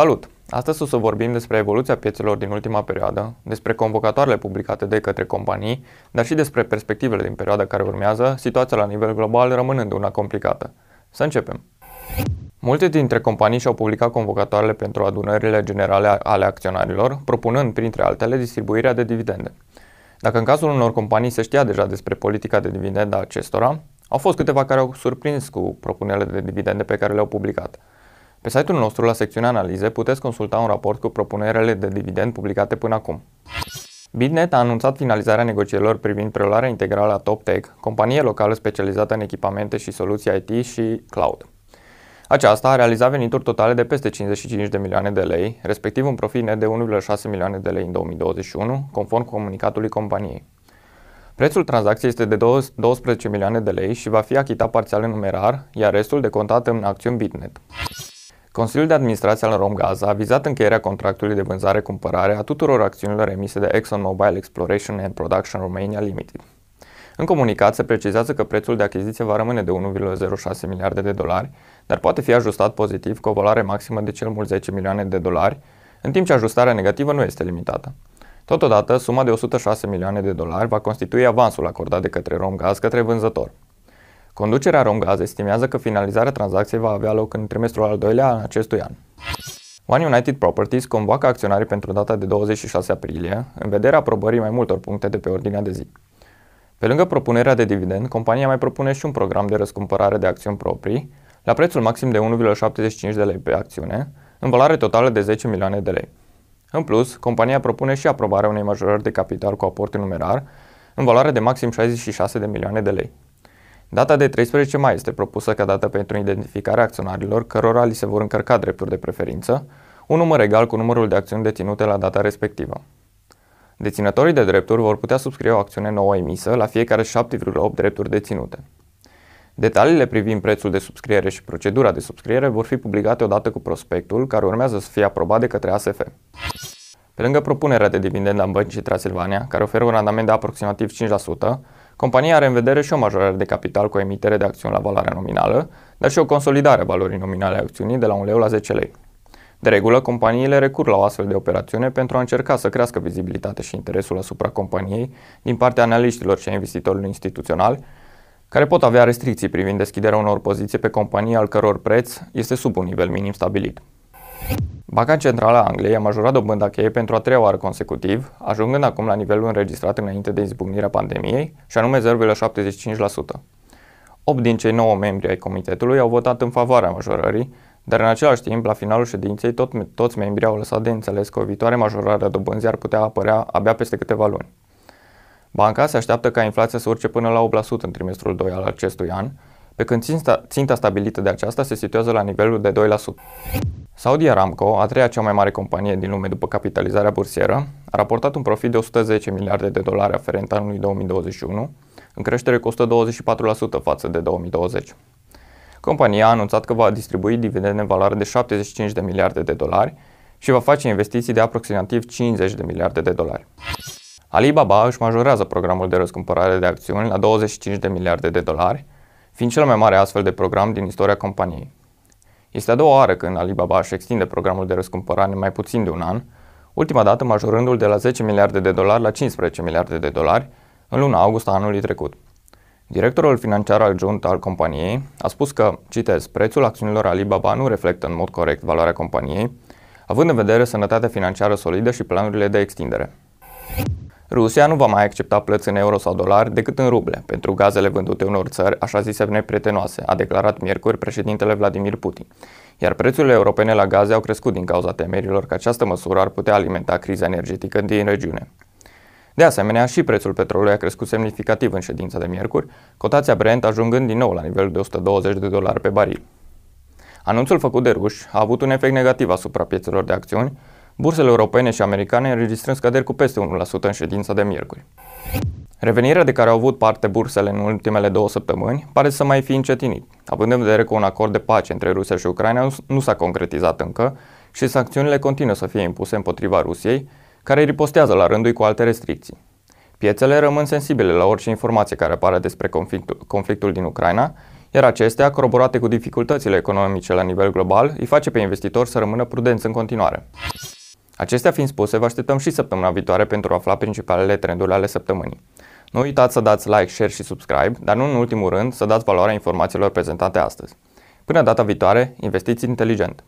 Salut! Astăzi o să vorbim despre evoluția piețelor din ultima perioadă, despre convocatoarele publicate de către companii, dar și despre perspectivele din perioada care urmează, situația la nivel global rămânând una complicată. Să începem! Multe dintre companii și-au publicat convocatoarele pentru adunările generale ale acționarilor, propunând, printre altele, distribuirea de dividende. Dacă în cazul unor companii se știa deja despre politica de dividende a acestora, au fost câteva care au surprins cu propunerile de dividende pe care le-au publicat. Pe site-ul nostru, la secțiunea analize, puteți consulta un raport cu propunerile de dividend publicate până acum. Bitnet a anunțat finalizarea negocierilor privind preluarea integrală a TopTech, companie locală specializată în echipamente și soluții IT și cloud. Aceasta a realizat venituri totale de peste 55 de milioane de lei, respectiv un profit net de 1,6 milioane de lei în 2021, conform comunicatului companiei. Prețul tranzacției este de 12 milioane de lei și va fi achitat parțial în numerar, iar restul de contat în acțiuni Bitnet. Consiliul de Administrație al Romgaz a avizat încheierea contractului de vânzare-cumpărare a tuturor acțiunilor emise de ExxonMobil Exploration and Production Romania Limited. În comunicat se precizează că prețul de achiziție va rămâne de 1,06 miliarde de dolari, dar poate fi ajustat pozitiv cu o valoare maximă de cel mult 10 milioane de dolari, în timp ce ajustarea negativă nu este limitată. Totodată, suma de 106 milioane de dolari va constitui avansul acordat de către Romgaz către vânzător. Conducerea Romgaz estimează că finalizarea tranzacției va avea loc în trimestrul al doilea al acestui an. One United Properties convoacă acționarii pentru data de 26 aprilie, în vederea aprobării mai multor puncte de pe ordinea de zi. Pe lângă propunerea de dividend, compania mai propune și un program de răscumpărare de acțiuni proprii, la prețul maxim de 1,75 de lei pe acțiune, în valoare totală de 10 milioane de lei. În plus, compania propune și aprobarea unei majorări de capital cu aport numerar, în valoare de maxim 66 de milioane de lei. Data de 13 mai este propusă ca dată pentru identificarea acționarilor cărora li se vor încărca drepturi de preferință, un număr egal cu numărul de acțiuni deținute la data respectivă. Deținătorii de drepturi vor putea subscrie o acțiune nouă emisă la fiecare 7,8 drepturi deținute. Detaliile privind prețul de subscriere și procedura de subscriere vor fi publicate odată cu prospectul, care urmează să fie aprobat de către ASF. Pe lângă propunerea de dividend a băncii Transilvania, care oferă un randament de aproximativ 5%, compania are în vedere și o majorare de capital cu emitere de acțiuni la valoarea nominală, dar și o consolidare a valorii nominale a acțiunii de la 1 leu la 10 lei. De regulă, companiile recur la o astfel de operațiune pentru a încerca să crească vizibilitatea și interesul asupra companiei din partea analiștilor și a investitorilor instituționali, care pot avea restricții privind deschiderea unor poziții pe companii al căror preț este sub un nivel minim stabilit. Banca Centrală a Angliei a majorat dobânda cheie pentru a treia oară consecutiv, ajungând acum la nivelul înregistrat înainte de izbucnirea pandemiei, și anume 0,75%. 8 din cei 9 membri ai comitetului au votat în favoarea majorării, dar în același timp, la finalul ședinței, tot, toți membrii au lăsat de înțeles că o viitoare majorare a dobânzii ar putea apărea abia peste câteva luni. Banca se așteaptă ca inflația să urce până la 8% în trimestrul 2 al acestui an, pe când ținta, ținta stabilită de aceasta se situează la nivelul de 2%. Saudi Aramco, a treia cea mai mare companie din lume după capitalizarea bursieră, a raportat un profit de 110 miliarde de dolari aferent anului 2021, în creștere cu 124% față de 2020. Compania a anunțat că va distribui dividende în valoare de 75 de miliarde de dolari și va face investiții de aproximativ 50 de miliarde de dolari. Alibaba își majorează programul de răscumpărare de acțiuni la 25 de miliarde de dolari, fiind cel mai mare astfel de program din istoria companiei. Este a doua oară când Alibaba își extinde programul de răscumpărare mai puțin de un an, ultima dată majorându-l de la 10 miliarde de dolari la 15 miliarde de dolari în luna august a anului trecut. Directorul financiar adjunct al companiei a spus că, citez, prețul acțiunilor Alibaba nu reflectă în mod corect valoarea companiei, având în vedere sănătatea financiară solidă și planurile de extindere. Rusia nu va mai accepta plăți în euro sau dolari decât în ruble pentru gazele vândute unor țări așa zise neprietenoase, a declarat miercuri președintele Vladimir Putin. Iar prețurile europene la gaze au crescut din cauza temerilor că această măsură ar putea alimenta criza energetică din regiune. De asemenea, și prețul petrolului a crescut semnificativ în ședința de miercuri, cotația Brent ajungând din nou la nivelul de 120 de dolari pe baril. Anunțul făcut de ruși a avut un efect negativ asupra piețelor de acțiuni, bursele europene și americane înregistrând scăderi cu peste 1% în ședința de miercuri. Revenirea de care au avut parte bursele în ultimele două săptămâni pare să mai fi încetinit, având în vedere că un acord de pace între Rusia și Ucraina nu s-a concretizat încă și sancțiunile continuă să fie impuse împotriva Rusiei, care ripostează la rândul cu alte restricții. Piețele rămân sensibile la orice informație care apare despre conflictul, conflictul din Ucraina, iar acestea, coroborate cu dificultățile economice la nivel global, îi face pe investitori să rămână prudenți în continuare. Acestea fiind spuse, vă așteptăm și săptămâna viitoare pentru a afla principalele trenduri ale săptămânii. Nu uitați să dați like, share și subscribe, dar nu în ultimul rând să dați valoarea informațiilor prezentate astăzi. Până data viitoare, investiți inteligent!